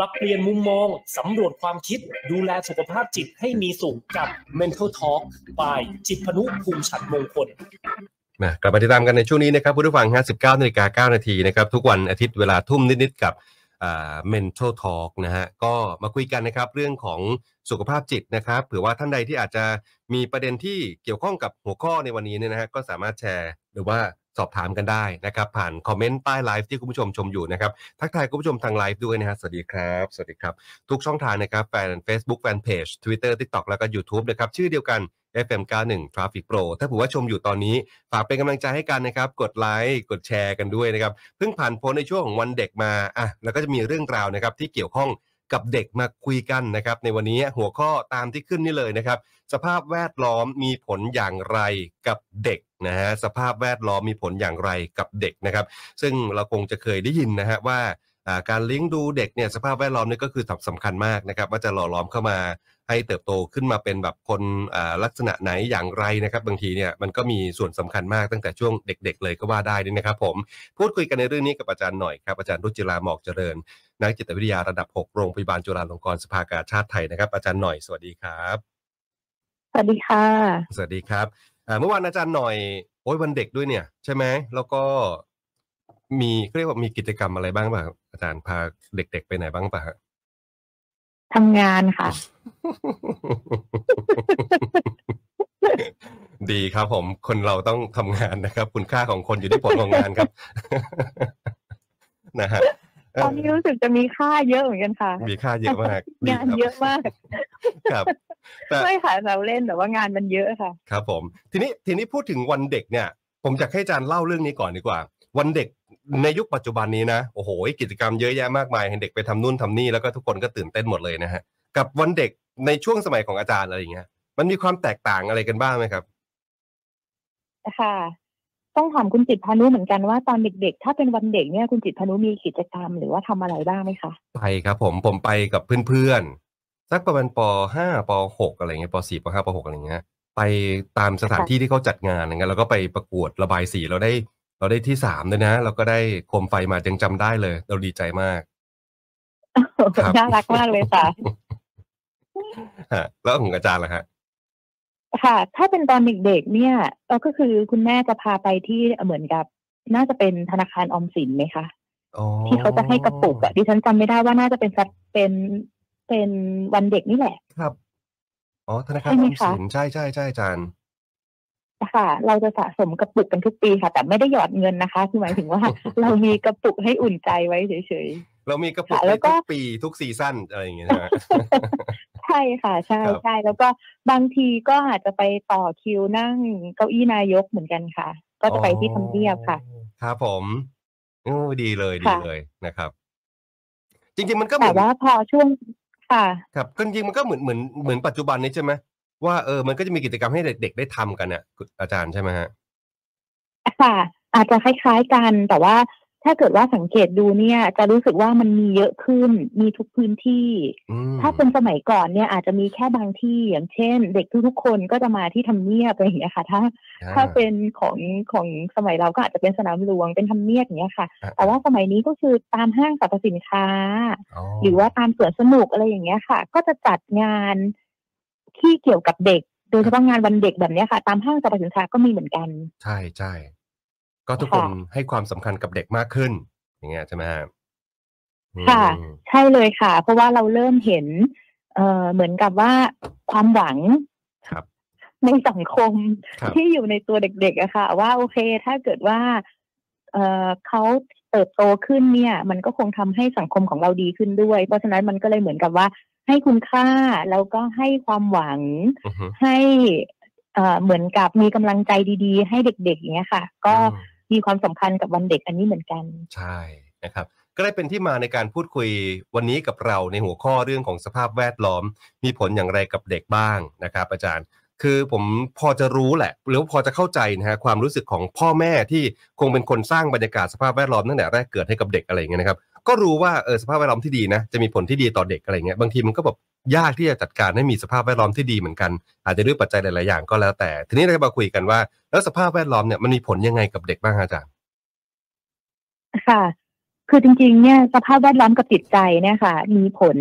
ปรับเปลี่ยนมุมมอง สำรวจความคิด ดูแลสุขภาพจิตให้มีสุขกับ Mental Talk by จิตพนุภูมิฉันมงคลมากลับมาติดตามกันในช่วงนี้นะครับผู้ฟังฮะ19นาฬิกา9นาทีนะครับ ทุกวันอาทิตย์เวลาทุ่มนิด ๆ กับ mental talk นะฮะก็มาคุยกันนะครับเรื่องของสุขภาพจิตนะครับเผื่อว่าท่านใดที่อาจจะมีประเด็นที่เกี่ยวข้องกับหัวข้อในวันนี้เนี่ยนะฮะก็สามารถแชร์หรือว่าสอบถามกันได้นะครับ ผ่านคอมเมนต์ใต้ไลฟ์ที่คุณผู้ชมชมอยู่นะครับ ทักทายคุณผู้ชมทางไลฟ์ด้วยนะฮะสวัสดีครับ สวัสดีครับ ทุกช่องทางนะครับแฟน Facebook แฟนเพจ Twitter TikTok แล้วก็ YouTube นะครับชื่อเดียวกัน FM 91 Traffic Pro ถ้าผมว่าชมอยู่ตอนนี้ ฝากเป็นกำลังใจให้กันนะครับ กดไลค์กดแชร์กันด้วยนะครับเพิ่งผ่านพ้นในช่วงของวันเด็กมาอะแล้วก็จะมีเรื่องราวนะครับที่เกี่ยวข้อง กับเด็กมาคุยกันนะครับ ในวันนี้หัวข้อตามที่ขึ้นนี่เลยนะครับ สภาพแวดล้อมมีผลอย่างไรกับเด็กนะฮะสภาพแวดล้อมมีผลอย่างไรกับเด็กนะครับ ซึ่งเราคงจะเคยได้ยินนะฮะว่า การเลี้ยงดูเด็กเนี่ยสภาพแวดล้อมนี่ก็คือสำคัญมากนะครับว่าจะหล่อหลอมเข้ามาให้เติบโตขึ้นมาเป็นแบบคนอ่าลักษณะไหนอย่างไรนะครับ บางทีเนี่ยมันก็มีส่วนสำคัญมากตั้งแต่ช่วงเด็ก ๆ เลยก็ว่าได้นี่นะครับ ผมพูดคุยกันในเรื่องนี้กับอาจารย์หน่อยครับอาจารย์รุจิราหมอกเจริญ นักจิตวิทยาระดับ 6 โรงพยาบาลจุฬาลงกรณ์สภากาชาติไทยนะครับ อาจารย์หน่อยสวัสดีครับสวัสดีค่ะ สวัสดีครับอ่าเมื่อวานอาจารย์หน่อยโอ้ยวันเด็กด้วยเนี่ย ใช่ไหมแล้วก็ มีเขาเรียกว่ามีกิจกรรมอะไรบ้างป่ะครับอาจารย์พาเด็กๆไปไหนบ้างป่ะฮะทำงานค่ะ ดีครับผม คนเราต้องทำงานนะครับ คุณค่าของคนอยู่ที่ผลของงานครับ นะฮะเอ่ตออนนี้รู้สึกจะมีค่าเยอะเหมือนกันค่ะ มีค่าเยอะมากดีงานครับเยอะมากครับแต่ไม่ค่ะเราเล่นแต่ว่างานมันเยอะค่ะ ครับผม ทีนี้ทีนี้พูดถึงวันเด็กเนี่ย ผมอยากให้อาจารย์เล่าเรื่องนี้ก่อนดีกว่า วันเด็ก ในยุคปัจจุบันนี้นะโอ้โหกิจกรรมเยอะแยะมากมายเห็นเด็กไปทำนู่นทำนี่แล้วก็ทุกคนก็ตื่นเต้นหมดเลยนะฮะกับวันเด็กในช่วงสมัยของอาจารย์อะไรอย่างเงี้ยมันมีความแตกต่างอะไรกันบ้างไหมครับค่ะ ต้องถามคุณจิตรพานุเหมือนกันว่าตอนเด็กๆ ถ้าเป็นวันเด็กเนี่ยคุณจิตรพานุมีกิจกรรมหรือว่าทำอะไรบ้างไหมคะไปครับ ผมผมไปกับเพื่อนๆสักประมาณปห้าปหกอะไรเงี้ยปสี่ปห้าปหกอะไรเงี้ยไปตามสถานที่ที่เขาจัดงานอย่างเงี้ยแล้วก็ไปประกวดระบายสีเราได้ เราได้ที่สามด้วยนะ เราก็ได้โคมไฟมายังจำได้เลย เราดีใจมากครับน่ารักมากเลยค่ะฮะแล้วของอาจารย์ล่ะฮะค่ะ ถ้าเป็นตอนเด็กๆเนี่ยเออก็คือคุณแม่จะพาไปที่เหมือนกับ น่าจะเป็นธนาคารออมสินไหมคะอ๋อที่เขาจะให้กระปุกอะดิฉันจำไม่ได้ว่าน่าจะเป็นสัตเป็นเป็นวันเด็กนี่แหละ ครับ อ๋อธนาคารใช่อไหมอมคะสินใช่ใช่ใช่อาจารย์ ค่ะ เราจะสะสมกระปุกกันทุกปีค่ะ แต่ไม่ได้หยอดเงินนะคะคือหมายถึงว่า เรามีกระปุกให้อุ่นใจไว้เฉยเรามีกระปุกค่ะแล้ให้วก็ทุกปีทุกซีซั่นอะไรอย่างเงี้ยใช่ไหมๆใช่ค่ะ ใช่ครับใช่แล้วก็บางทีก็อาจจะไปต่อคิวนั่งเก้าอี้นายกเหมือนกันค่ะ ก็จะไปที่ทำเนียบค่ะอ๋อครับผมโอ้ดีเลยดีค่ะเลยนะครับ จริง ๆ มันก็เหแต่มือนว่าพอช่วงค่ะ ครับก็จริงๆมันก็เหมือนเหมือนเหมือนปัจจุบันนี้ใช่ไหม ว่าเออมันก็จะมีกิจกรรมให้เด็ก ๆ ได้ทำกันเนี่ยคุณอาจารย์ใช่ไหมฮะค่ะ อาจจะคล้ายๆกันแต่ว่าถ้าเกิดว่าสังเกตดูเนี่ย จะรู้สึกว่ามันมีเยอะขึ้น มีทุกพื้นที่อืมถ้าเป็นสมัยก่อนเนี่ยอาจจะมีแค่บางที่อย่างเช่น เด็กทุกๆคนก็จะมาที่ทำเนียบอะไรอย่างเงี้ยค่ะ ถ้าอ่าถ้าเป็นของของสมัยเราก็อาจจะเป็นสนามหลวงเป็นทำเนียบอย่างเงี้ยค่ะอ่าแต่ว่าสมัยนี้ก็คือตามห้างสรรพสินค้า หรือว่าตามสวนสนุกอะไรอย่างเงี้ยค่ะ ก็จะจัดงาน ที่เกี่ยวกับเด็ก โดยเฉพาะงานวันเด็กแบบเนี้ยค่ะ ตามห้างสรรพสินค้าก็มีเหมือนกัน ใช่ใช่ก็ทุกคนค่ะให้ความสำคัญกับเด็กมากขึ้น อย่างเงี้ยใช่ไหมฮะอืมค่ะ ใช่เลยค่ะ เพราะว่าเราเริ่มเห็น เอ่อเหมือนกับว่าความหวังครับในสังคมครับที่อยู่ในตัวเด็กๆอะค่ะ ว่าโอเคถ้าเกิดว่า เอ่อเขาเติบโตขึ้นเนี่ย มันก็คงทำให้สังคมของเราดีขึ้นด้วย เพราะฉะนั้นมันก็เลยเหมือนกับว่า ให้คุณค่าแล้วก็ให้ความหวังอือฮึให้เอ่อเหมือนกับมีกำลังใจดีๆ ให้เด็กๆอย่างเงี้ยค่ะ ก็อืมมีความสำคัญกับวันเด็กอันนี้เหมือนกัน ใช่นะครับ ก็เลยเป็นที่มาในการพูดคุยวันนี้กับเราในหัวข้อเรื่องของสภาพแวดล้อม มีผลอย่างไรกับเด็กบ้างนะครับ อาจารย์คือผมพอจะรู้แหละ หรือว่าพอจะเข้าใจนะฮะความรู้สึกของพ่อแม่ที่คงเป็นคนสร้างบรรยากาศสภาพแวดล้อมตั้งแต่แรกเกิดให้กับเด็กอะไรอย่างเงี้ยนะครับ ก็รู้ว่าเออสภาพแวดล้อมที่ดีนะจะมีผลที่ดีต่อเด็กอะไรเงี้ยบางทีมันก็แบบยากที่จะจัดการให้มีสภาพแวดล้อมที่ดีเหมือนกัน อาจจะด้วยปัจจัยหลาย ๆ อย่างก็แล้วแต่ ทีนี้เราจะมาคุยกันว่า แล้วสภาพแวดล้อมเนี่ยมันมีผลยังไงกับเด็กบ้างอาจารย์ค่ะ คือจริง ๆ เนี่ยสภาพแวดล้อมกับจิตใจเนี่ยค่ะ มีผล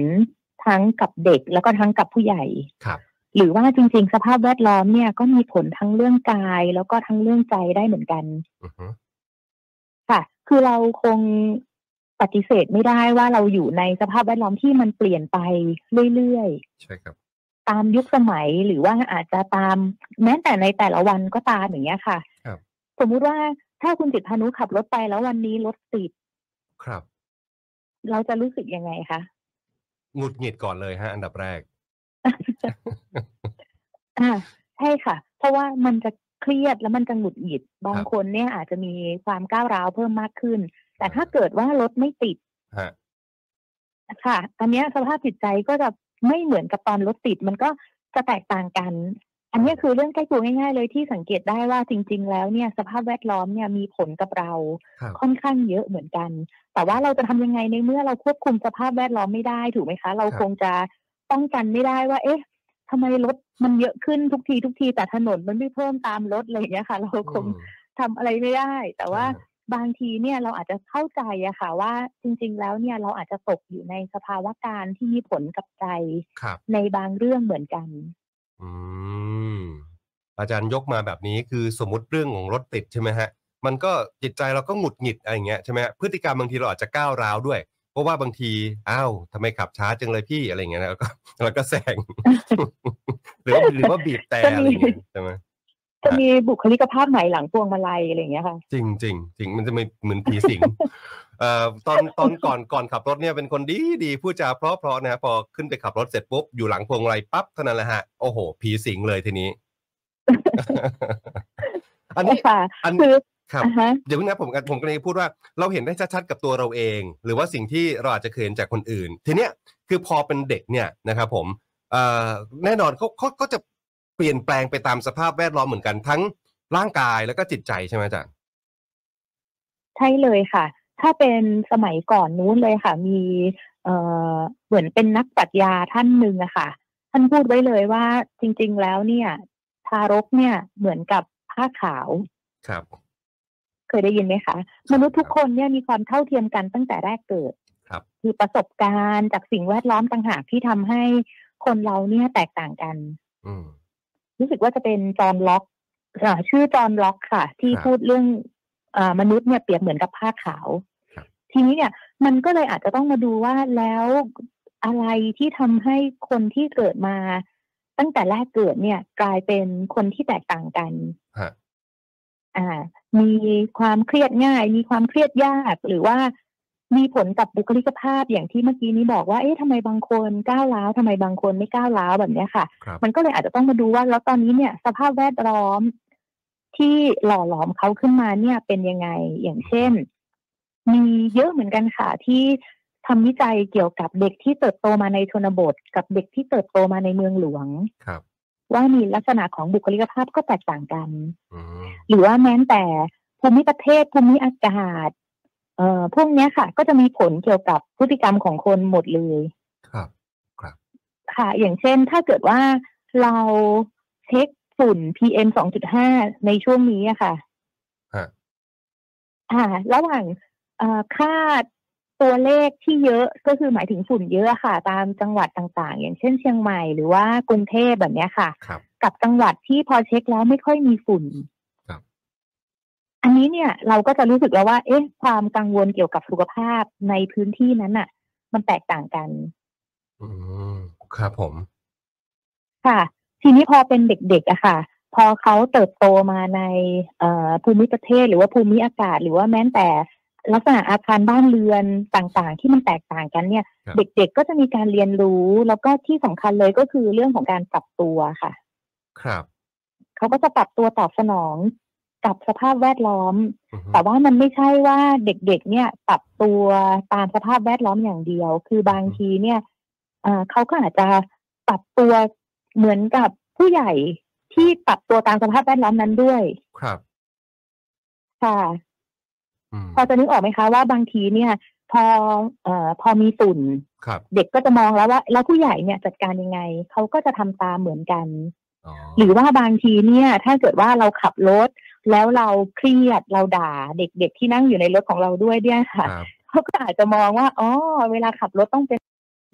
ทั้งกับเด็กแล้วก็ทั้งกับผู้ใหญ่ครับหรือว่าจริง ๆ สภาพแวดล้อมเนี่ยก็มีผลทั้งเรื่องกายแล้วก็ทั้งเรื่องใจได้เหมือนกันอือฮึค่ะ คือเราคง ปฏิเสธไม่ได้ว่าเราอยู่ในสภาพแวดล้อมที่มันเปลี่ยนไปเรื่อยใช่ครับๆตามยุคสมัยหรือว่าอาจจะตามแม้แต่ในแต่ละวันก็ตามอย่างเงี้ยค่ะครับสมมุติว่าถ้าคุณจิตรพานุขับรถไปแล้ววันนี้รถติด ครับ เราจะรู้สึกยังไงคะหงุดหงิดก่อนเลยฮะ อันดับแรก อ่าใช่ค่ะ เพราะว่ามันจะเครียดแล้วมันจะหงุดหงิด บางครับคนเนี่ยอาจจะมีความก้าวร้าวเพิ่มมากขึ้น แต่ถ้าเกิดว่ารถไม่ติดฮะค่ะ อันเนี้ยสภาพจิตใจก็จะไม่เหมือนกับตอนรถติด มันก็จะแตกต่างกัน อันเนี้ยคือเรื่องใกล้ตัวง่าย ๆ เลยที่สังเกตได้ว่าจริง ๆ แล้วเนี่ยสภาพแวดล้อมเนี่ยมีผลกับเราครับค่อนข้างเยอะเหมือนกัน แต่ว่าเราจะทำยังไงในเมื่อเราควบคุมสภาพแวดล้อมไม่ได้ถูกไหมคะ เราครับคงจะป้องกันไม่ได้ว่า เอ๊ะทำไมรถมันเยอะขึ้นทุกทีทุกทีแต่ถนนมันไม่เพิ่มตามรถอะไรอย่างเงี้ยค่ะ เราคงอืมทำอะไรไม่ได้ แต่ว่าอ่า บางทีเนี่ยเราอาจจะเข้าใจอะค่ะว่าจริง ๆ แล้วเนี่ยเราอาจจะตกอยู่ในสภาวะการที่มีผลกับใจครับในบางเรื่องเหมือนกัน อืมอาจารย์ยกมาแบบนี้คือสมมติเรื่องของรถติดใช่ไหมฮะ มันก็จิตใจเราก็หงุดหงิดอะไรอย่างเงี้ยใช่ไหมฮะพฤติกรรมบางทีเราอาจจะก้าวร้าวด้วย เพราะว่าบางทีอ้าวทำไมขับช้าจังเลยพี่อะไรอย่างเงี้ยนะแล้วก็แล้วก็แซงหรือว่าหรือว่าบีบแต่อะไรอย่างเงี้ยใช่ไหม จะมีบุคลิกภาพใหม่หลังพวงมาลัยอะไรอย่างเงี้ยค่ะจริงจริงจริงมันจะไม่เหมือนผีสิงเอ่อตอนตอนก่อนก่อนขับรถเนี่ยเป็นคนดีดีพูดจาเพราะเพราะนะฮะพอขึ้นไปขับรถเสร็จปุ๊บอยู่หลังพวงมาลัยปั๊บเท่านั้นแหละฮะโอ้โห ผีสิงเลยทีนี้ อันนี้ค่ะอันคือครับอ่าฮะเดี๋ยวนะผมผมกำลังจะพูดว่าเราเห็นได้ชัดๆกับตัวเราเอง หรือว่าสิ่งที่เราอาจจะเคยเห็นจากคนอื่น ทีเนี้ยคือพอเป็นเด็กเนี่ยนะครับผมเอ่อแน่นอนเขาเขาก็จะ เปลี่ยนแปลงไปตามสภาพแวดล้อมเหมือนกันทั้งร่างกายแล้วก็จิตใจใช่ไหมอาจารย์ใช่เลยค่ะ ถ้าเป็นสมัยก่อนนู้นเลยค่ะ มีเอ่อเหมือนเป็นนักปรัชญาท่านหนึ่งอะค่ะ ท่านพูดไว้เลยว่าจริง ๆ แล้วเนี่ย ทารกเนี่ยเหมือนกับผ้าขาวครับ เคยได้ยินไหมคะมนุษย์ทุกคนเนี่ยมีความเท่าเทียมกันตั้งแต่แรกเกิดครับคือประสบการณ์จากสิ่งแวดล้อมต่างหากที่ทำให้คนเราเนี่ยแตกต่างกัน อืม รู้สึกว่าจะเป็นจอห์นล็อกอ่าชื่อจอห์นล็อกค่ะ ที่ครับพูดเรื่องอามนุษย์เนี่ยเปรียบเหมือนกับผ้าขาวครับทีนี้เนี่ย มันก็เลยอาจจะต้องมาดูว่าแล้วอะไรที่ทำให้คนที่เกิดมา ตั้งแต่แรกเกิดเนี่ย กลายเป็นคนที่แตกต่างกันฮะอ่า มีความเครียดง่าย มีความเครียดยากหรือว่า มีผลกับบุคลิกภาพอย่างที่เมื่อกี้นี้บอกว่าเอ๊ะทำไมบางคนก้าวร้าวทำไมบางคนไม่ก้าวร้าวแบบเนี้ยค่ะครับมันก็เลยอาจจะต้องมาดูว่าแล้วตอนนี้เนี่ย สภาพแวดล้อมที่หล่อหลอมเขาขึ้นมาเนี่ยเป็นยังไงอย่างเช่น มีเยอะเหมือนกันค่ะที่ทำวิจัยเกี่ยวกับเด็กที่เติบโตมาในชนบท กับเด็กที่เติบโตมาในเมืองหลวงครับ ว่ามีลักษณะของบุคลิกภาพก็แตกต่างกันอืมหรือว่าแม้แต่ภูมิประเทศภูมิอากาศ เอ่อพวกเนี้ยค่ะ ก็จะมีผลเกี่ยวกับพฤติกรรมของคนหมดเลย ครับค่ะ อย่างเช่น ถ้าเกิดว่าเราเช็คฝุ่น PM 2.5ในช่วงนี้อะค่ะฮะอ่า ระหว่างเอ่อค่าตัวเลขที่เยอะก็คือหมายถึงฝุ่นเยอะค่ะ ตามจังหวัดต่างๆ อย่างเช่นเชียงใหม่หรือว่ากรุงเทพแบบเนี้ยค่ะครับกับจังหวัดที่พอเช็คแล้วไม่ค่อยมีฝุ่นครับ อันนี้เนี่ยเราก็จะรู้สึกแล้วว่า เอ๊ะความกังวลเกี่ยวกับสุขภาพในพื้นที่นั้นน่ะ มันแตกต่างกัน อืมครับผม ค่ะ ทีนี้พอเป็นเด็กๆอะค่ะ พอเขาเติบโตมาในเอ่อภูมิประเทศหรือว่าภูมิอากาศ หรือว่าแม้แต่ลักษณะอาคารบ้านเรือนต่างๆ ที่มันแตกต่างกันเนี่ยครับเด็กๆก็จะมีการเรียนรู้ แล้วก็ที่สำคัญเลยก็คือเรื่องของการปรับตัวค่ะ ครับเขาก็จะปรับตัวตอบสนอง กับสภาพแวดล้อมอือฮึแต่ว่ามันไม่ใช่ว่าเด็กๆ เนี่ยปรับตัวตามสภาพแวดล้อมอย่างเดียว คือบางทีเนี่ยเอ่อเขาก็อาจจะปรับตัวเหมือนกับผู้ใหญ่ที่ปรับตัวตามสภาพแวดล้อมนั้นด้วย ครับ ค่ะอืมพอจะนึกออกไหมคะว่าบางทีเนี่ย พอเอ่อพอมีฝุ่นครับเด็กก็จะมองแล้วว่า แล้วผู้ใหญ่เนี่ยจัดการยังไงเขาก็จะทำตามเหมือนกันอ๋อหรือว่าบางทีเนี่ย ถ้าเกิดว่าเราขับรถ แล้วเราเครียดเราด่าเด็กๆที่นั่งอยู่ในรถของเราด้วยเนี่ยค่ะครับเขาก็อาจจะมองว่าอ๋อเวลาขับรถต้องเป็น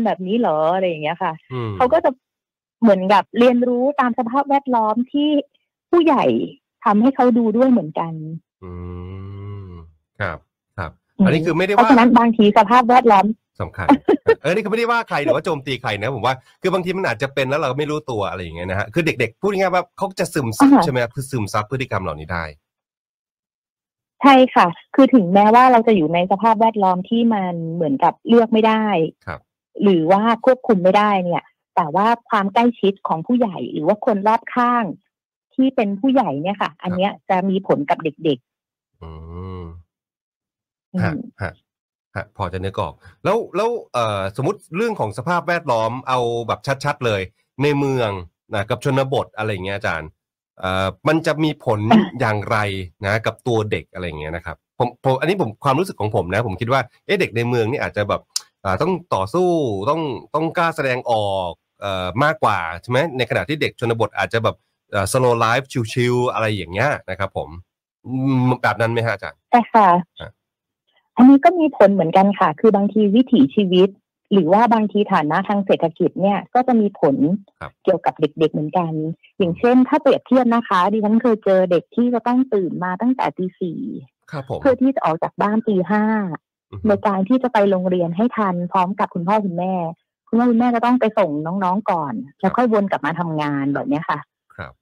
แบบนี้เหรออะไรอย่างเงี้ยค่ะอืมเขาก็จะเหมือนกับเรียนรู้ตามสภาพแวดล้อมที่ผู้ใหญ่ทำให้เขาดูด้วยเหมือนกัน อืม ครับ ครับ อันนี้คือไม่ได้เพราะว่าฉะนั้นบางทีสภาพแวดล้อมสำคัญ เออนี่คือไม่ได้ว่าใครหรือว่าโจมตีใครนะผมว่าคือบางทีมันอาจจะเป็นแล้วเราไม่รู้ตัวอะไรอย่างเงี้ยนะฮะคือเด็กๆพูดง่ายๆว่าเขาจะซึมซับอ่าฮะใช่ไหมครับคือซึมซับพฤติกรรมเหล่านี้ได้ใช่ค่ะ คือถึงแม้ว่าเราจะอยู่ในสภาพแวดล้อมที่มันเหมือนกับเลือกไม่ได้ครับ หรือว่าควบคุมไม่ได้เนี่ย แต่ว่าความใกล้ชิดของผู้ใหญ่หรือว่าคนรอบข้าง ที่เป็นผู้ใหญ่เนี่ยค่ะ อันเนี้ยจะมีผลกับเด็กอืมๆอื ฮะมฮะฮะพอจะนึกออก แล้วแล้วเอ่อสมมติเรื่องของสภาพแวดล้อมเอาแบบชัด ๆ เลย ในเมืองนะกับชนบทอะไรอย่างเงี้ยอาจารย์เอ่อมันจะมีผลอย่างไรนะกับตัวเด็กอะไรอย่างเงี้ยนะครับผมผมอันนี้ผมความรู้สึกของผมนะ ผมคิดว่าเอ๊ะเด็กในเมืองนี่อาจจะแบบอ่าต้องต่อสู้ต้องต้องกล้าแสดงออกเอ่อมากกว่าใช่ไหมในขณะที่เด็กชนบทอาจจะแบบเอ่อ slow life ชิลๆอะไรอย่างเงี้ยนะครับ ผมอืมแบบนั้นไหมฮะอาจารย์แต่ค่ะ อะอันนี้ก็มีผลเหมือนกันค่ะ คือบางทีวิถีชีวิต หรือว่าบางทีฐานะทางเศรษฐกิจเนี่ยก็จะมีผลครับเกี่ยวกับเด็กๆเหมือนกัน อย่างเช่น ถ้าเปรียบเทียบนะคะ ดิฉันเคยเจอเด็กที่จะต้องตื่นมาตั้งแต่ตีสี่ครับผมเพื่อที่จะออกจากบ้านตีห้าอือในฮึการที่จะไปโรงเรียนให้ทันพร้อมกับคุณพ่อคุณแม่ คุณพ่อคุณแม่ก็ต้องไปส่งน้องๆก่อน แล้วค่อยวนกลับมาทำงานแบบเนี้ยค่ะ ครับ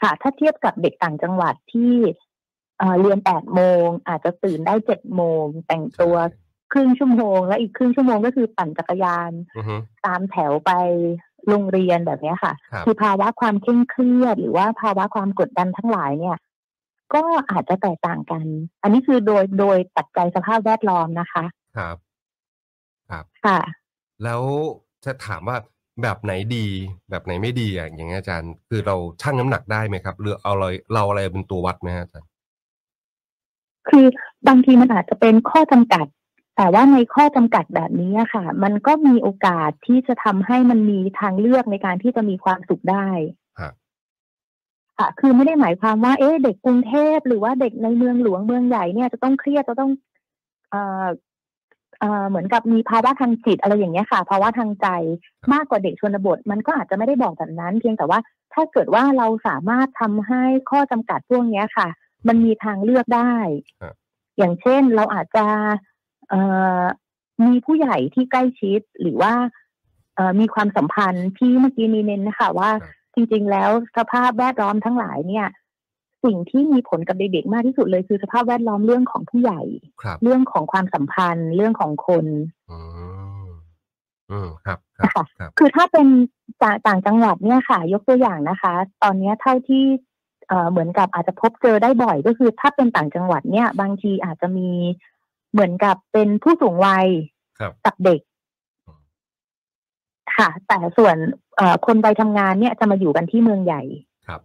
ค่ะ ถ้าเทียบกับเด็กต่างจังหวัดที่ เอ่อเรียนแปดโมง อาจจะตื่นได้เจ็ดโมง แต่งตัวครึ่งชั่วโมง แล้วอีกครึ่งชั่วโมงก็คือปั่นจักรยานอือฮึตามแถวไปโรงเรียนแบบเนี้ยค่ะครับคือภาวะความเคร่งเครียด หรือว่าภาวะความกดดันทั้งหลายเนี่ย ก็อาจจะแตกต่างกัน อันนี้คือโดยโดยปัจจัยสภาพแวดล้อมนะคะ ครับค่ะ แล้วจะถามว่าแบบไหนดี แบบไหนไม่ดีอะอย่างเงี้ยอาจารย์ คือเราชั่งน้ำหนักได้ไหมครับหรือเอาอะไรเราอะไรเป็นตัววัดไหมฮะอาจารย์ คือบางทีมันอาจจะเป็นข้อจำกัด แต่ว่าในข้อจำกัดแบบนี้อะค่ะ มันก็มีโอกาสที่จะทำให้มันมีทางเลือกในการที่จะมีความสุขได้ฮะค่ะคือไม่ได้หมายความว่าเอ๊ะเด็กกรุงเทพหรือว่าเด็กในเมืองหลวงเมืองใหญ่เนี่ยจะต้องเครียดจะต้องเอ่อเอ่อเหมือนกับมีภาวะทางจิตอะไรอย่างเงี้ยค่ะภาวะทางใจมากกว่าเด็กชนบท มันก็อาจจะไม่ได้บอกแบบนั้น เพียงแต่ว่าถ้าเกิดว่าเราสามารถทำให้ข้อจำกัดพวกเนี้ยค่ะ มันมีทางเลือกได้ครับอย่างเช่นเราอาจจะเอ่อมีผู้ใหญ่ที่ใกล้ชิดหรือว่าเอ่อมีความสัมพันธ์ที่เมื่อกี้มีเน้นนะคะว่าจริงๆ แล้วสภาพแวดล้อมทั้งหลายเนี่ย สิ่งที่มีผลกับเด็กๆมากที่สุดเลยคือสภาพแวดล้อมเรื่องของผู้ใหญ่ครับเรื่องของความสัมพันธ์เรื่องของคนอืมอืมครับครับค่ะครับ คือถ้าเป็นต่างต่างจังหวัดเนี่ยค่ะ ยกตัวอย่างนะคะ ตอนเนี้ยเท่าที่ เอ่อเหมือนกับอาจจะพบเจอได้บ่อย ก็คือถ้าเป็นต่างจังหวัดเนี่ย บางทีอาจจะมีเหมือนกับเป็นผู้สูงวัยครับกับเด็กอืมค่ะ แต่ส่วนเอ่อคนวัยทำงานเนี่ยจะมาอยู่กันที่เมืองใหญ่ครับ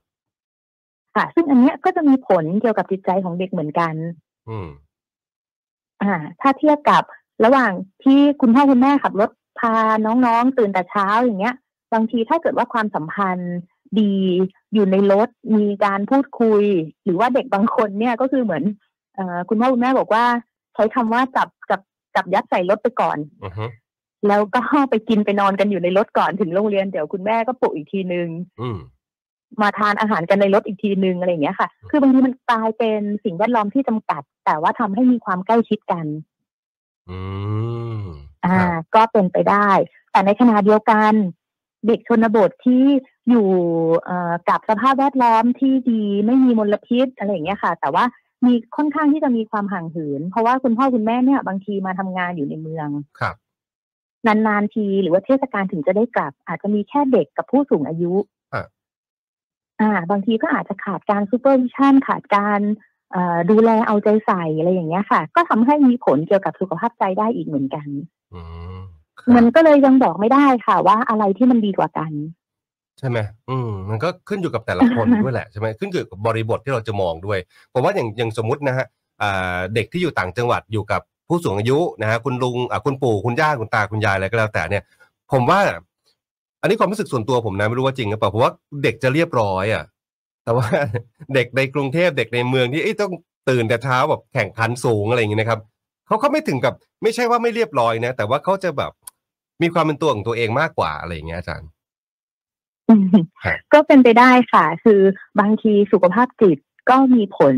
ค่ะ ซึ่งอันเนี้ยก็จะมีผลเกี่ยวกับจิตใจของเด็กเหมือนกัน อืมอ่า ถ้าเทียบกับระหว่างที่คุณพ่อคุณแม่ขับรถพาน้องๆตื่นแต่เช้าอย่างเงี้ย บางทีถ้าเกิดว่าความสัมพันธ์ ดีอยู่ในรถมีการพูดคุย หรือว่าเด็กบางคนเนี่ยก็คือเหมือนเอ่อคุณพ่อคุณแม่บอกว่า ใช้คำว่าจับจับจับยัดใส่รถไปก่อนอือฮึแล้วก็ไปกินไปนอนกันอยู่ในรถก่อนถึงโรงเรียนเดี๋ยวคุณแม่ก็ปลุกอีกทีนึงอืมมาทานอาหารกันในรถอีกทีนึงอะไรอย่างเงี้ยค่ะ คือบางทีมันกลายเป็นสิ่งแวดล้อมที่จำกัด แต่ว่าทำให้มีความใกล้ชิดกัน อืมอ่าครับก็เป็นไปได้ แต่ในขณะเดียวกัน เด็กชนบทที่ อยู่เอ่อกับสภาพแวดล้อมที่ดีไม่มีมลพิษอะไรอย่างเงี้ยค่ะ แต่ว่ามีค่อนข้างที่จะมีความห่างเหิน เพราะว่าคุณพ่อคุณแม่เนี่ย บางทีมาทำงานอยู่ในเมืองครับนานๆทีหรือว่าเทศกาลถึงจะได้กลับ อาจจะมีแค่เด็กกับผู้สูงอายุอะอ่าบางทีก็อาจจะขาดการ supervision ขาดการเอ่อดูแลเอาใจใส่อะไรอย่างเงี้ยค่ะ ก็ทำให้มีผลเกี่ยวกับสุขภาพใจได้อีกเหมือนกันอืมครับ มันก็เลยยังบอกไม่ได้ค่ะ ว่าอะไรที่มันดีกว่ากัน ใช่ไหมอืมมันก็ขึ้นอยู่กับแต่ละคนด้วยแหละใช่ไหมขึ้นอยู่กับบริบทที่เราจะมองด้วยผมว่าอย่างอย่างสมมตินะฮะอ่าเด็กที่อยู่ต่างจังหวัดอยู่กับผู้สูงอายุนะฮะคุณลุงอ่าคุณปู่คุณย่าคุณตาคุณยายอะไรก็แล้วแต่เนี่ย ผมว่า อันนี้ความรู้สึกส่วนตัวผมนะไม่รู้ว่าจริงหรือเปล่าผมว่าเด็กจะเรียบร้อยอะ แต่ว่าเด็กในกรุงเทพเด็กในเมืองที่เอ้ยต้องตื่นแต่เช้าแบบแข่งขันสูงอะไรอย่างเงี้ยนะครับเขาเขาไม่ถึงกับ ไม่ใช่ว่าไม่เรียบร้อยนะ แต่ว่าเขาจะแบบมีความเป็นตัวของตัวเองมากกว่าอะไรอย่างเงี้ยอาจารย์อืมฮะ ก็เป็นไปได้ค่ะ คือบางทีสุขภาพจิตก็มีผล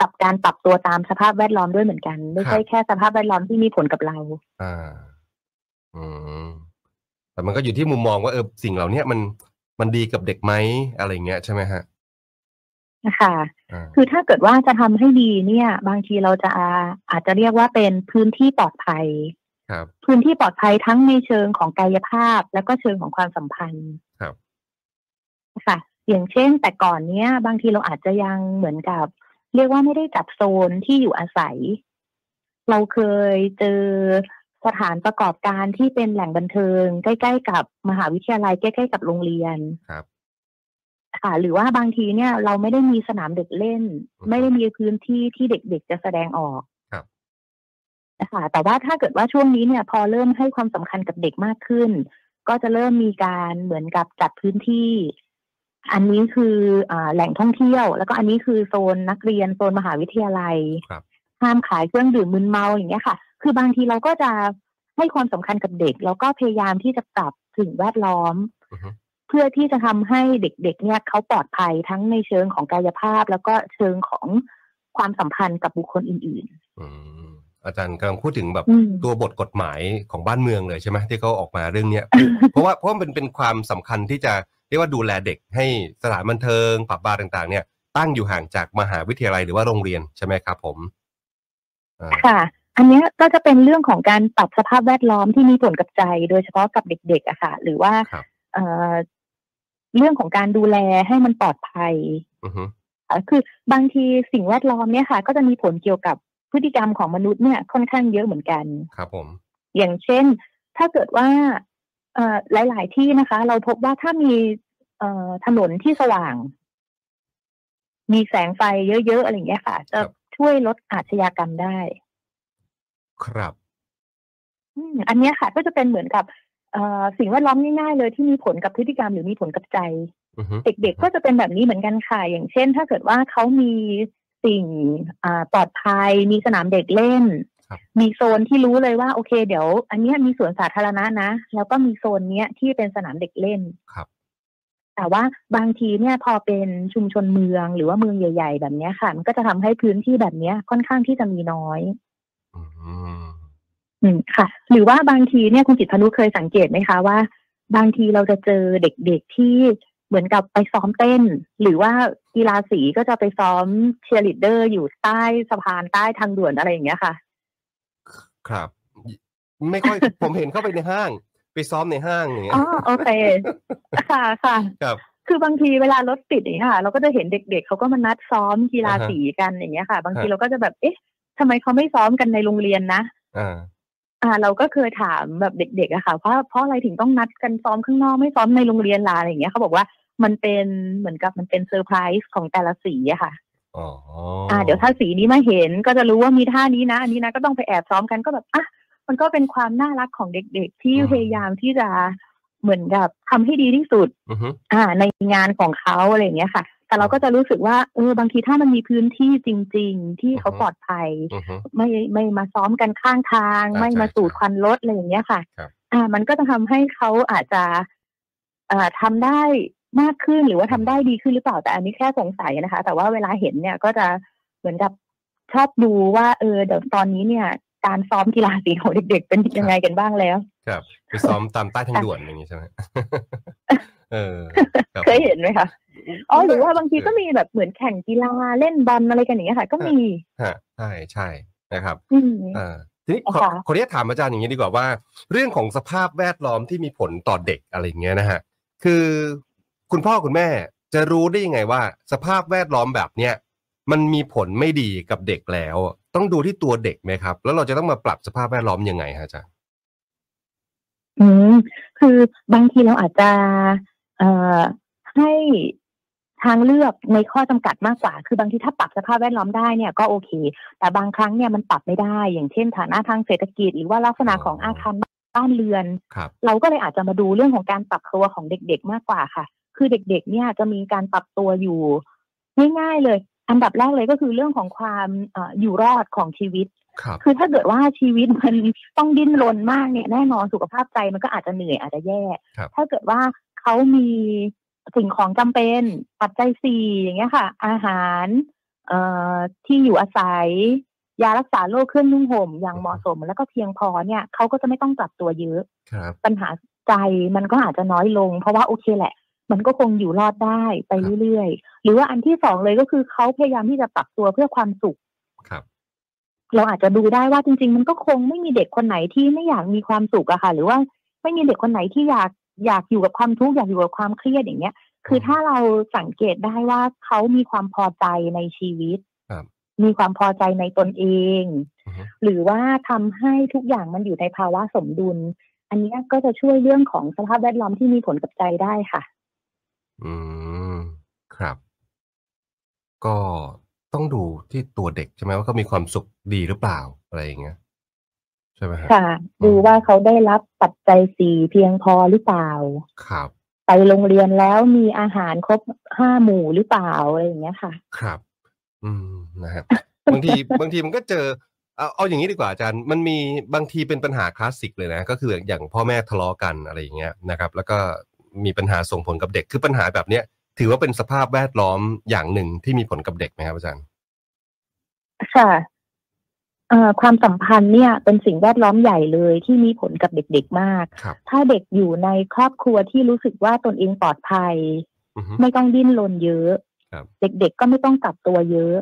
กับการปรับตัวตามสภาพแวดล้อมด้วยเหมือนกัน ไม่ใช่แค่สภาพแวดล้อมที่มีผลกับเรา อ่า อืมแต่มันก็อยู่ที่มุมมองว่าเออสิ่งเหล่านี้มันมันดีกับเด็กไหมอะไรอย่างเงี้ยใช่ไหมฮะนะคะอ่าคือถ้าเกิดว่าจะทำให้ดีเนี่ย บางทีเราจะอาจจะเรียกว่าเป็นพื้นที่ปลอดภัย ครับ พื้นที่ปลอดภัยทั้งในเชิงของกายภาพ แล้วก็เชิงของความสัมพันธ์ครับค่ะ อย่างเช่น แต่ก่อนเนี้ย บางทีเราอาจจะยังเหมือนกับ เรียกว่าไม่ได้จัดโซนที่อยู่อาศัย เราเคยเจอสถานประกอบการที่เป็นแหล่งบันเทิง ใกล้ ๆ กับมหาวิทยาลัยใกล้ๆกับโรงเรียนครับค่ะ หรือว่าบางทีเนี่ย เราไม่ได้มีสนามเด็กเล่นอือฮึไม่ได้มีพื้นที่ที่เด็กๆจะแสดงออกครับ นะคะแต่ว่าถ้าเกิดว่าช่วงนี้เนี่ยพอเริ่มให้ความสำคัญกับเด็กมากขึ้น ก็จะเริ่มมีการเหมือนกับจัดพื้นที่ อันนี้คืออ่าแหล่งท่องเที่ยว แล้วก็อันนี้คือโซนนักเรียนโซนมหาวิทยาลัยครับห้ามขายเครื่องดื่มมึนเมาอย่างเงี้ยค่ะ คือบางทีเราก็จะให้ความสำคัญกับเด็ก แล้วก็พยายามที่จะปรับสิ่งแวดล้อมอือฮึเพื่อที่จะทำให้เด็กๆ เนี่ยเขาปลอดภัยทั้งในเชิงของกายภาพ แล้วก็เชิงของความสัมพันธ์กับบุคคลอื่นอืม อาจารย์กำลังพูดถึงแบบๆอืมตัวบทกฎหมายของบ้านเมืองเลยใช่ไหมที่เขาออกมาเรื่องเนี้ย เพราะว่าเพราะว่ามันเป็นความสำคัญที่จะเรียกว่าดูแลเด็กให้สถานบันเทิงผับบาร์ต่าง ๆ เนี่ย ตั้งอยู่ห่างจากมหาวิทยาลัยหรือว่าโรงเรียนใช่ไหมครับผมอ่าค่ะ อันเนี้ยก็จะเป็นเรื่องของการปรับสภาพแวดล้อมที่มีผลกับใจ โดยเฉพาะกับเด็กๆอะค่ะ หรือว่าครับเอ่อเรื่องของการดูแลให้มันปลอดภัยอือฮึอะคือบางทีสิ่งแวดล้อมเนี่ยค่ะ ก็จะมีผลเกี่ยวกับ พฤติกรรมของมนุษย์เนี่ยค่อนข้างเยอะเหมือนกัน ครับผม อย่างเช่น ถ้าเกิดว่าเอ่อหลาย ๆ ที่นะคะ เราพบว่าถ้ามีเอ่อถนนที่สว่าง มีแสงไฟเยอะ ๆ อะไรอย่างเงี้ยค่ะ จะช่วยลดอาชญากรรมได้ ครับอืมอันเนี้ยค่ะ ก็จะเป็นเหมือนกับเอ่อสิ่งแวดล้อมง่าย ๆ เลยที่มีผลกับพฤติกรรมหรือมีผลกับใจอือฮึเด็ก ๆ ก็จะเป็นแบบนี้เหมือนกันค่ะ อย่างเช่น ถ้าเกิดว่าเขามี สิ่งอ่าปลอดภัย มีสนามเด็กเล่นครับมีโซนที่รู้เลยว่าโอเค เดี๋ยว อันเนี้ยมีสวนสาธารณะนะ แล้วก็มีโซนเนี้ยที่เป็นสนามเด็กเล่นครับ แต่ว่าบางทีเนี่ยพอเป็นชุมชนเมืองหรือว่าเมืองใหญ่ ๆ แบบเนี้ยค่ะ มันก็จะทำให้พื้นที่แบบเนี้ยค่อนข้างที่จะมีน้อยอืมอืมค่ะ หรือว่าบางทีเนี่ยคุณจิตรพนุเคยสังเกตไหมคะว่า บางทีเราจะเจอเด็กๆที่ เหมือนกับไปซ้อมเต้น หรือว่ากีฬาสีก็จะไปซ้อมเชียร์ลีดเดอร์อยู่ใต้สะพานใต้ทางด่วนอะไรอย่างเงี้ยค่ะ ครับ ไม่ค่อยผมเห็นเข้าไปในห้าง ไปซ้อมในห้างอย่างเงี้ยอ๋อโอเค ค่ะค่ะครับคือบางทีเวลารถติดอย่างเงี้ยค่ะเราก็จะเห็นเด็ก ๆเขาก็มานัดซ้อมกีฬาอ่าฮะสีกันอย่างเงี้ยค่ะ บางทีฮะเราก็จะแบบเอ๊ะทำไมเขาไม่ซ้อมกันในโรงเรียนนะอ่าอ่า เราก็เคยถามแบบเด็กๆอะค่ะว่าเพราะอะไรถึงต้องนัดกันซ้อมข้างนอกไม่ซ้อมในโรงเรียนล่ะอะไรอย่างเงี้ยเขาบอกว่า มันเป็นเหมือนกับมันเป็นเซอร์ไพรส์ของแต่ละสีอะค่ะอ๋ออ่า เดี๋ยวถ้าสีนี้มาเห็นก็จะรู้ว่ามีท่านี้นะอันนี้นะก็ต้องไปแอบซ้อมกันก็แบบอะมันก็เป็นความน่ารักของเด็กๆ ที่พยายามที่จะเหมือนกับทำให้ดีที่สุดอือฮึอ่า ในงานของเขาอะไรอย่างเงี้ยค่ะ แต่เราก็จะรู้สึกว่าเออบางทีถ้ามันมีพื้นที่จริง ๆ ที่เขาปลอดภัยอือฮึไม่ไม่มาซ้อมกันข้างทางอ่าไม่มาใช่สูดใช่ควันรถอะไรอย่างเงี้ยค่ะครับอ่า มันก็จะทำให้เขาอาจจะอ่าทำได้ มากขึ้นหรือว่าทำได้ดีขึ้นหรือเปล่าแต่อันนี้แค่สงสัยนะคะ แต่ว่าเวลาเห็นเนี่ยก็จะเหมือนกับชอบดูว่า เออเดี๋ยวตอนนี้เนี่ย การซ้อมกีฬาสีของเด็ก ๆ เป็นยังไงกันบ้างแล้ว ครับไปซ้อมตามใต้ทางด่วนอย่างงี้ใช่ไหมเออรับเคยเห็นไหมคะอ๋อหรือว่าบางทีก็มีแบบเหมือนแข่งกีฬาเล่นบอลอะไรกันอย่างเงี้ยค่ะ ก็มีฮะใช่ใช่นะครับอืมอ่าทีนี้ขอค่ะขออนุญาตถามอาจารย์อย่างนี้ดีกว่าว่า เรื่องของสภาพแวดล้อมที่มีผลต่อเด็กอะไรอย่างเงี้ยนะฮะคือ คุณพ่อคุณแม่จะรู้ได้ยังไงว่า สภาพแวดล้อมแบบเนี้ยมันมีผลไม่ดีกับเด็กแล้ว ต้องดูที่ตัวเด็กไหมครับ แล้วเราจะต้องมาปรับสภาพแวดล้อมยังไงฮะอาจารย์อืมคือบางทีเราอาจจะเอ่อให้ทางเลือกในข้อจำกัดมากกว่า คือบางทีถ้าปรับสภาพแวดล้อมได้เนี่ยก็โอเค แต่บางครั้งเนี่ยมันปรับไม่ได้ อย่างเช่น ฐานะทางเศรษฐกิจ หรือว่าลักษณะของอาคารบ้านเรือนครับเราก็เลยอาจจะมาดูเรื่องของการปรับตัวของเด็กๆมากกว่าค่ะ คือเด็กๆ เนี่ยจะมีการปรับตัวอยู่ง่ายๆเลย อันดับแรกเลยก็คือเรื่องของความเอออยู่รอดของชีวิตครับคือถ้าเกิดว่าชีวิตมันต้องดิ้นรนมากเนี่ยแน่นอนสุขภาพใจมันก็อาจจะเหนื่อยอาจจะแย่ครับถ้าเกิดว่าเขามีสิ่งของจำเป็นปัจจัยสี่อย่างเงี้ยค่ะ อาหารเอ่อที่อยู่อาศัย ยารักษาโรคเครื่องนุ่งห่มอย่างเหมาะสมแล้วก็เพียงพอเนี่ยเขาก็จะไม่ต้องปรับตัวเยอะครับปัญหาใจมันก็อาจจะน้อยลง เพราะว่าโอเคแหละ มันก็คงอยู่รอดได้ไปเรื่อยๆ หรือว่าอันที่สองเลยก็คือเขาพยายามที่จะปรับตัวเพื่อความสุขครับ เราอาจจะดูได้ว่าจริง ๆ มันก็คงไม่มีเด็กคนไหนที่ไม่อยากมีความสุขอะค่ะ หรือว่าไม่มีเด็กคนไหนที่อยากอยากอยู่กับความทุกข์อยากอยู่กับความเครียดอย่างเงี้ย คือถ้าเราสังเกตได้ว่าเขามีความพอใจในชีวิตครับมีความพอใจในตนเองอือฮึหรือว่าทำให้ทุกอย่างมันอยู่ในภาวะสมดุล อันเนี้ยก็จะช่วยเรื่องของสภาพแวดล้อมที่มีผลกับใจได้ค่ะ อืม ครับ ก็ต้องดูที่ตัวเด็กใช่ไหมว่าเขามีความสุขดีหรือเปล่า อะไรอย่างเงี้ย ใช่ไหมฮะ ค่ะดูว่าเขาได้รับปัจจัยสี่เพียงพอหรือเปล่า ครับ ไปโรงเรียนแล้วมีอาหารครบห้าหมู่หรือเปล่า อะไรอย่างเงี้ยค่ะ ครับ อืม นะฮะบางที บางทีมันก็เจอ เอา เอาอย่างนี้ดีกว่าอาจารย์ มันมีบางทีเป็นปัญหาคลาสสิกเลยนะ ก็คืออย่างพ่อแม่ทะเลาะกันอะไรอย่างเงี้ยนะครับ แล้วก็ มีปัญหาส่งผลกับเด็กคือปัญหาแบบเนี้ยถือว่าเป็นสภาพแวดล้อมอย่างหนึ่งที่มีผลกับเด็กไหมครับอาจารย์ค่ะเอ่อความสัมพันธ์เนี่ยเป็นสิ่งแวดล้อมใหญ่เลยที่มีผลกับเด็กๆมากครับถ้าเด็กอยู่ในครอบครัวที่รู้สึกว่าตนเองปลอดภัยอือฮึไม่ต้องดิ้นรนเยอะครับเด็กๆก็ไม่ต้องกลับตัวเยอะ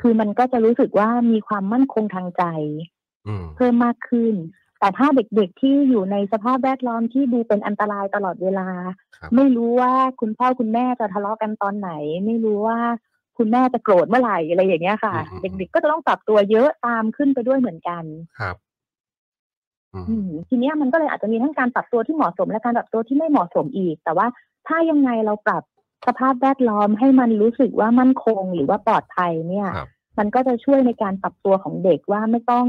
คือมันก็จะรู้สึกว่ามีความมั่นคงทางใจอืมเพิ่มมากขึ้น แต่ถ้าเด็กๆที่อยู่ในสภาพแวดล้อมที่ดูเป็นอันตรายตลอดเวลาครับไม่รู้ว่าคุณพ่อคุณแม่จะทะเลาะกันตอนไหน ไม่รู้ว่าคุณแม่จะโกรธเมื่อไหร่อะไรอย่างเงี้ยค่ะอืมเด็กๆก็จะต้องปรับตัวเยอะตามขึ้นไปด้วยเหมือนกันครับอืมอืมทีเนี้ยมันก็เลยอาจจะมีทั้งการปรับตัวที่เหมาะสมและการปรับตัวที่ไม่เหมาะสมอีก แต่ว่าถ้ายังไงเราปรับสภาพแวดล้อมให้มันรู้สึกว่ามั่นคงหรือว่าปลอดภัยเนี่ยครับมันก็จะช่วยในการปรับตัวของเด็กว่าไม่ต้อง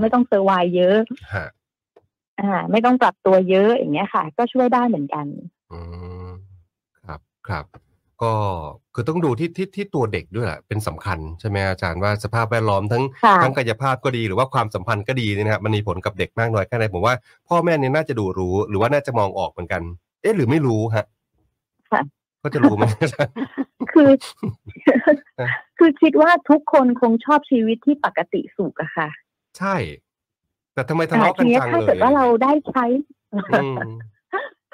ไม่ต้อง survive เยอะฮะอ่า ไม่ต้องปรับตัวเยอะอย่างเงี้ยค่ะ ก็ช่วยได้เหมือนกันอืมครับครับ ก็คือต้องดูที่ที่ที่ตัวเด็กด้วยแหละเป็นสำคัญใช่ไหมอาจารย์ว่าสภาพแวดล้อมทั้งค่ะทั้งกายภาพก็ดีหรือว่าความสัมพันธ์ก็ดีเนี่ยนะครับมันมีผลกับเด็กมากน้อยแค่ไหนผมว่าพ่อแม่เนี่ยน่าจะดูรู้หรือว่าน่าจะมองออกเหมือนกัน เอ๊ะหรือไม่รู้ฮะค่ะก็จะรู้ไหมอาจารย์คือนะคือคิดว่าทุกคนคงชอบชีวิตที่ปกติสุขอะค่ะ ใช่ แต่ทำไมทะอ่าเลาะกัทีนเนี้ยจังถ้าเลเกิดยว่าเราได้ใช้อืม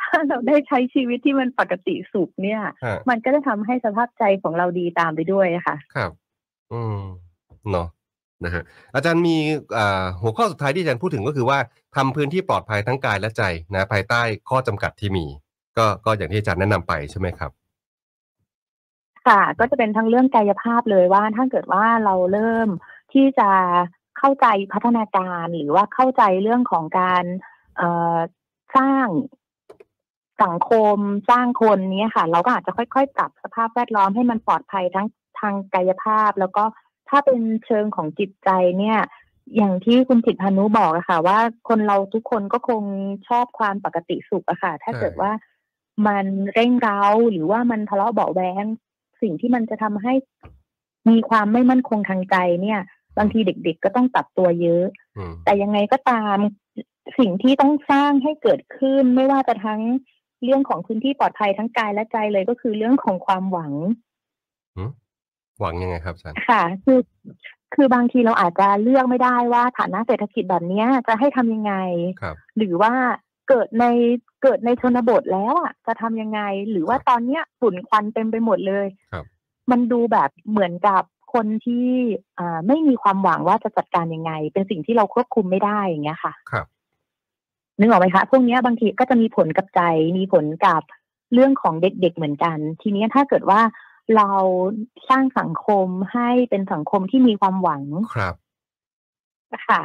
ถ้าเราได้ใช้ชีวิตที่มันปกติสุขเนี่ยฮะมันก็จะทำให้สภาพใจของเราดีตามไปด้วยอะค่ะ ครับ อืมเนาะนะฮะอาจารย์มีอ่าหัวข้อสุดท้ายที่อาจารย์พูดถึงก็คือว่าทำพื้นที่ปลอดภัยทั้งกายและใจนะภายใต้ข้อจำกัดที่มี ก็ก็อย่างที่อาจารย์แนะนำไปใช่ไหมครับ ค่ะ ก็จะเป็นทั้งเรื่องกายภาพเลยว่าถ้าเกิดว่าเราเริ่มที่จะ เข้าใจพัฒนาการหรือว่าเข้าใจเรื่องของการเอสร้างสังคมสร้างคนเนี้ยค่ะ เราก็อาจจะค่อยๆปรับสภาพแวดล้อมให้มันปลอดภัยทั้งทางกายภาพ แล้วก็ถ้าเป็นเชิงของจิตใจเนี่ย อย่างที่คุณจิตพานุบอกอะค่ะ ว่าคนเราทุกคนก็คงชอบความปกติสุขอะค่ะ ถ้าเกิดว่ามันเร่งเร้าหรือว่ามันทะเลาะเบาแวงสิ่งที่มันจะทำให้มีความไม่มั่นคงทางใจเนี่ย บางทีเด็ก ๆ ก็ต้องปรับตัวเยอะอืมแต่ยังไงก็ตามสิ่งที่ต้องสร้างให้เกิดขึ้น ไม่ว่าจะทั้งเรื่องของพื้นที่ปลอดภัยทั้งกายและใจเลยก็คือเรื่องของความหวังหวังยังไงครับอาจารย์ค่ะ คือคือบางทีเราอาจจะเลือกไม่ได้ว่าฐานะเศรษฐกิจแบบเนี้ยจะให้ทำยังไงครับหรือว่าเกิดในเกิดในชนบทแล้วอะ จะทำยังไง หรือว่าตอนเนี้ยฝุ่นควันเต็มไปหมดเลยครับมันดูแบบเหมือนกับ คนที่อ่าไม่มีความหวังว่าจะจัดการยังไง เป็นสิ่งที่เราควบคุมไม่ได้อย่างเงี้ยค่ะครับนึกออกไหมคะพวกเนี้ยบางทีก็จะมีผลกับใจ มีผลกับเรื่องของเด็กๆเหมือนกัน ทีเนี้ยถ้าเกิดว่าเราสร้างสังคมให้เป็นสังคมที่มีความหวังครับค่ะ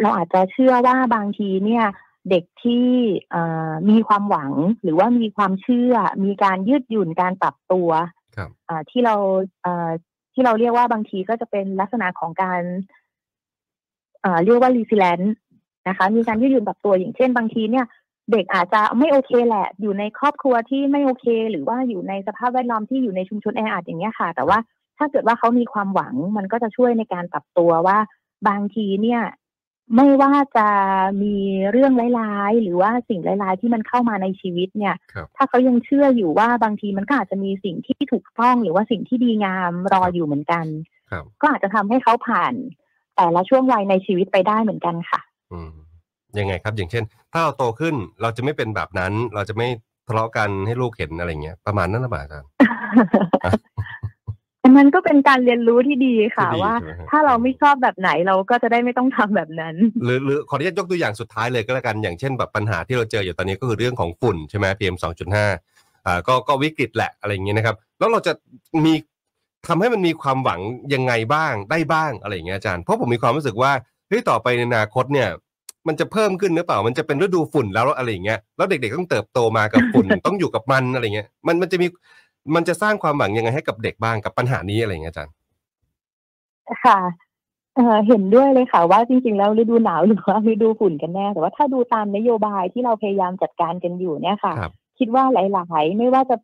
เราอาจจะเชื่อว่าบางทีเนี่ย เด็กที่เอ่อมีความหวังหรือว่ามีความเชื่อ มีการยืดหยุ่นการปรับตัวครับอ่าที่เราเอ่อ ที่เราเรียกว่าบางทีก็จะเป็นลักษณะของการเอ่อเรียกว่า resilient นะคะ มีการยืดหยุ่นปรับตัวอย่างเช่น บางทีเนี่ยเด็กอาจจะไม่โอเคแหละ อยู่ในครอบครัวที่ไม่โอเค หรือว่าอยู่ในสภาพแวดล้อมที่อยู่ในชุมชนแออัดอย่างเงี้ยค่ะ แต่ว่าถ้าเกิดว่าเขามีความหวังมันก็จะช่วยในการปรับตัวว่า บางทีเนี่ย ไม่ว่าจะมีเรื่องร้ายๆ หรือว่าสิ่งร้ายๆ ที่มันเข้ามาในชีวิตเนี่ยครับถ้าเขายังเชื่ออยู่ว่าบางทีมันก็อาจจะมีสิ่งที่ถูกต้องหรือว่าสิ่งที่ดีงามรออยู่เหมือนกันครับก็อาจจะทำให้เขาผ่าน แต่ละช่วงวัยในชีวิตไปได้เหมือนกันค่ะ อืมยังไงครับ อย่างเช่น ถ้าเราโตขึ้นเราจะไม่เป็นแบบนั้น เราจะไม่ทะเลาะกันให้ลูกเห็นอะไรเงี้ยประมาณนั้นหรือเปล่าอาจารย์ อันนั้นก็เป็นการเรียนรู้ที่ดีค่ะที่ดีว่าใช่ไหมฮะถ้าเราไม่ชอบแบบไหนเราก็จะได้ไม่ต้องทำแบบนั้น หรือหรือขออนุญาตยกตัวอย่างสุดท้ายเลยก็แล้วกันอย่างเช่นแบบปัญหาที่เราเจออยู่ตอนนี้ก็คือเรื่องของฝุ่นใช่ไหม PM 2.5อ่าก็ก็วิกฤตแหละอะไรอย่างเงี้ยนะครับ แล้วเราจะมีทำให้มันมีความหวังยังไงบ้างได้บ้างอะไรอย่างเงี้ยอาจารย์เพราะผมมีความรู้สึกว่าเฮ้ยต่อไปในอนาคตเนี่ย มันจะเพิ่มขึ้นหรือเปล่า มันจะเป็นฤดูฝุ่นแล้วอะไรอย่างเงี้ยแล้วเด็กๆต้องเติบโตมากับฝุ่นต้องอยู่กับมันอะไรเงี้ยมันมันจะมี มันจะสร้างความหวังยังไงให้กับเด็กบ้างกับปัญหานี้อะไรอย่างเงี้ยอาจารย์ค่ะเอ่อเห็นด้วยเลยค่ะว่าจริง ๆ แล้วฤดูหนาวหรือว่าฤดูฝุ่นกันแน่ แต่ว่าถ้าดูตามนโยบายที่เราพยายามจัดการกันอยู่เนี่ยค่ะครับคิดว่าหลาย ๆ ไม่ว่าจะ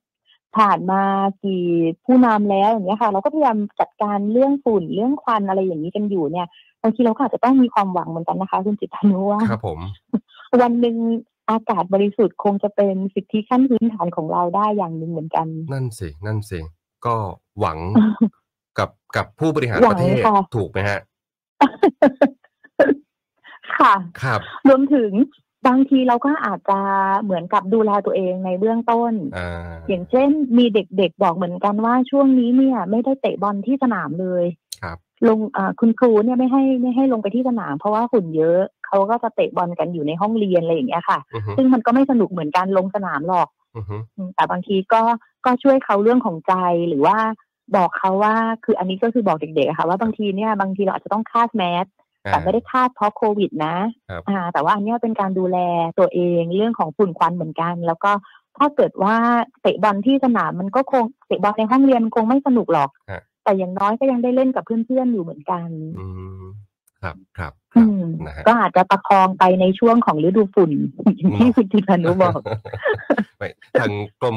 ผ่านมากี่ผู้นำแล้วอย่างเงี้ยค่ะ เราก็พยายามจัดการเรื่องฝุ่นเรื่องควันอะไรอย่างนี้กันอยู่เนี่ยบางทีเราก็อาจจะต้องมีความหวังเหมือนกันนะคะ คุณจิตานุว่าครับผม วันหนึ่ง อากาศบริสุทธิ์คงจะเป็นสิทธิขั้นพื้นฐานของเราได้อย่างหนึ่งเหมือนกัน นั่นสินั่นสิก็หวังกับกับผู้บริหารหวัปงระเทศค่ะถูกไหมฮะ ค่ะครับรวมถึงบางทีเราก็อาจจะเหมือนกับดูแลตัวเองในเบื้องต้นอ่าอย่างเช่นมีเด็กๆบอกเหมือนกันว่าช่วงนี้เนี่ย ไม่ได้เตะบอลที่สนามเลยครับ ลงอ่าคุณครูเนี่ยไม่ให้ไม่ให้ลงไปที่สนาม เพราะว่าฝุ่นเยอะเขาก็จะเตะบอลกันอยู่ในห้องเรียนอะไรอย่างเงี้ยค่ะอือฮึซึ่งมันก็ไม่สนุกเหมือนกันลงสนามหรอกอือฮึอืมแต่บางทีก็ก็ช่วยเขาเรื่องของใจหรือว่าบอกเขาว่าคืออันนี้ก็คือบอกเด็กๆอะค่ะ ว่าบางทีเนี่ยบางทีเราอาจจะต้องคาดแมสอ่าแต่ไม่ได้คาดเพราะโควิดนะครับอ่าแต่ว่าอันเนี้ยเป็นการดูแลตัวเองเรื่องของฝุ่นควันเหมือนกัน แล้วก็ถ้าเกิดว่าเตะบอลที่สนามมันก็คงเตะบอลในห้องเรียนมันคงไม่สนุกหรอกฮะ แต่อย่างน้อยก็ยังได้เล่นกับเพื่อนๆอยู่เหมือนกันอืมครับครับคอืรับมนะฮะก็อาจจะประคองไปในช่วงของฤดูฝุ่นอย่างที่คุณจิพานุบอกไม่ทางกรม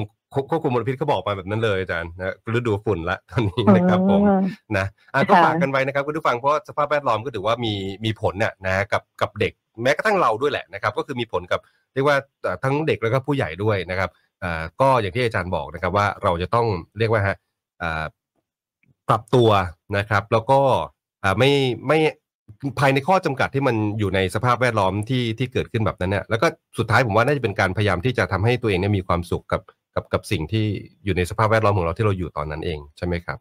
ควบคุมมลพิษเขาบอกมาแบบนั้นเลยอาจารย์นะฤดูฝุ่นละตอนนี้นะครับผมอ๋อนะอะก็ค่ะฝากกันไว้นะครับคุณผู้ฟังเพราะสภาพแวดล้อมก็ถือว่ามีมีผลน่ะนะกับกับเด็กแม้กระทั่งเราด้วยแหละนะครับ ก็คือมีผลกับเรียกว่าเอ่อทั้งเด็กแล้วก็ผู้ใหญ่ด้วยนะครับอ่าก็อย่างที่อาจารย์บอกนะครับว่าเราจะต้องเรียกว่าฮะอ่า ปรับตัวนะครับ แล้วก็อ่าไม่ไม่ภายในข้อจำกัดที่มันอยู่ในสภาพแวดล้อมที่ที่เกิดขึ้นแบบนั้นเนี่ยแล้วก็สุดท้ายผมว่าน่าจะเป็นการพยายามที่จะทำให้ตัวเองเนี่ยมีความสุขกับกับกับสิ่งที่อยู่ในสภาพแวดล้อมของเราที่เราอยู่ตอนนั้นเองใช่ไหมครับ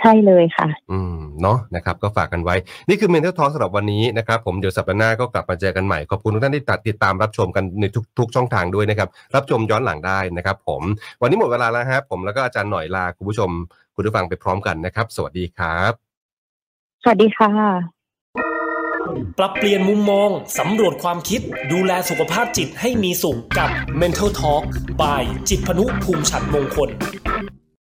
ใช่เลยค่ะ อืมเนาะนะครับ ก็ฝากกันไว้ นี่คือ Mental Talk สำหรับวันนี้นะครับ ผมเดี๋ยวสัปดาห์หน้าก็กลับมาเจอกันใหม่ ขอบคุณทุกท่านที่ติดตามรับชมกันในทุกทุกช่องทางด้วยนะครับ รับชมย้อนหลังได้นะครับ ผม วันนี้หมดเวลาแล้วครับผมแล้วก็อาจารย์หน่อยลาคุณผู้ชม คุณผู้ฟังไปพร้อมกันนะครับ สวัสดีครับ สวัสดีค่ะ ปรับเปลี่ยนมุมมอง สำรวจความคิด ดูแลสุขภาพจิตให้มีสุขกับ Mental Talk by จิตพนุภูมิฉันมงคล